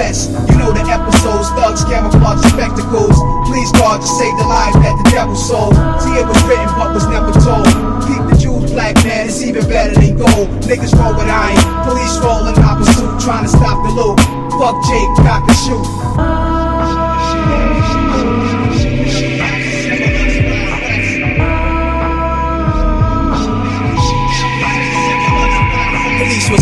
vest. You know the episodes, thugs, camouflage, spectacles. Please God to save the lives that the devil sold. See, it was written but was never told. Keep the Jews black, man, it's even better than gold. Niggas roll with iron, police rolling in pursuit, trying to stop the loot. Fuck Jake, cock and shoot. Police will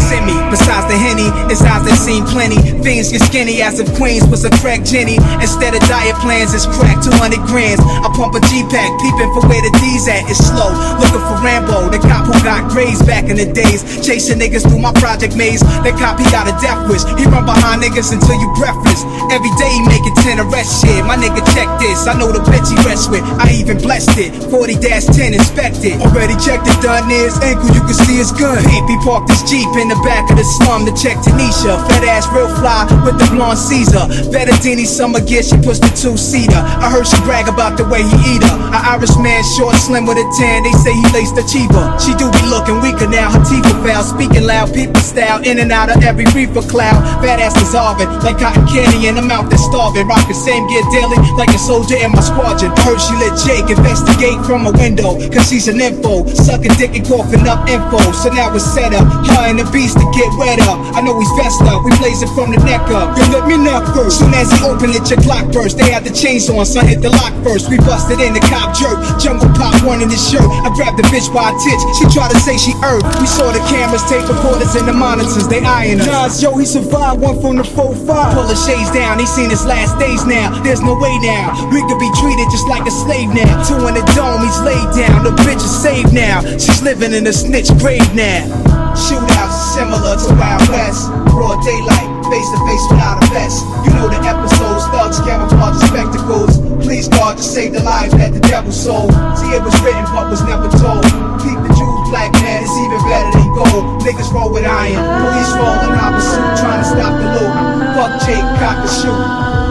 the it's eyes that seen plenty. Things get skinny as if Queens was a crack Jenny. Instead of diet plans, it's crack 200 grams. I pump a G-Pack, peeping for where the D's at. It's slow, looking for Rambo, the cop who got grazed back in the days. Chasing niggas through my project maze. That cop, he got a death wish. He run behind niggas until you breathless. Every day he making 10 arrest shit. My nigga, check this. I know the bitch he rests with. I even blessed it. 40 10 inspected. Already checked it, done ankle. You can see his gun. He parked his Jeep in the back of the slum to check Tanisha. Fat ass, real fly with the blonde Caesar. Bettadini summer gear, she pushed the two seater. I heard she brag about the way he eat her. An Irish man, short, slim with a tan. They say he laced the cheaper. She do be looking now. Her teeth are foul, speaking loud, people style. In and out of every reefer cloud. Fat ass dissolving like cotton candy in the mouth that's starving. Rockin' same gear daily like a soldier in my squadron. Heard she let Jake investigate from a window. Cause she's an info. Sucking dick and coughing up info. So now it's set up. Her and the beast to get wet up. I know he's vest up. We blaze it from the neck up. You let me knock first. Soon as he opened it, your clock burst. They had the chains on, son hit the lock first. We busted in the cop jerk. Jungle in his shirt. I grabbed the bitch by a titch. She tried to say she earth. We saw the cameras, tape recorders, and the monitors. They eyeing us. Nas, yo, he survived one from the 4-5. Pull the shades down. He seen his last days now. There's no way now. We could be treated just like a slave now. Two in the dome, he's laid down. The bitch is saved now. She's living in a snitch grave now. Shootouts similar to Wild West. God to save the lives that the devil sold. See, it was written but was never told. Keep the Jews black, man, it's even better than gold. Niggas roll with iron, police rolling in pursuit, trying to stop the loot. Fuck Jake, cock and shoot.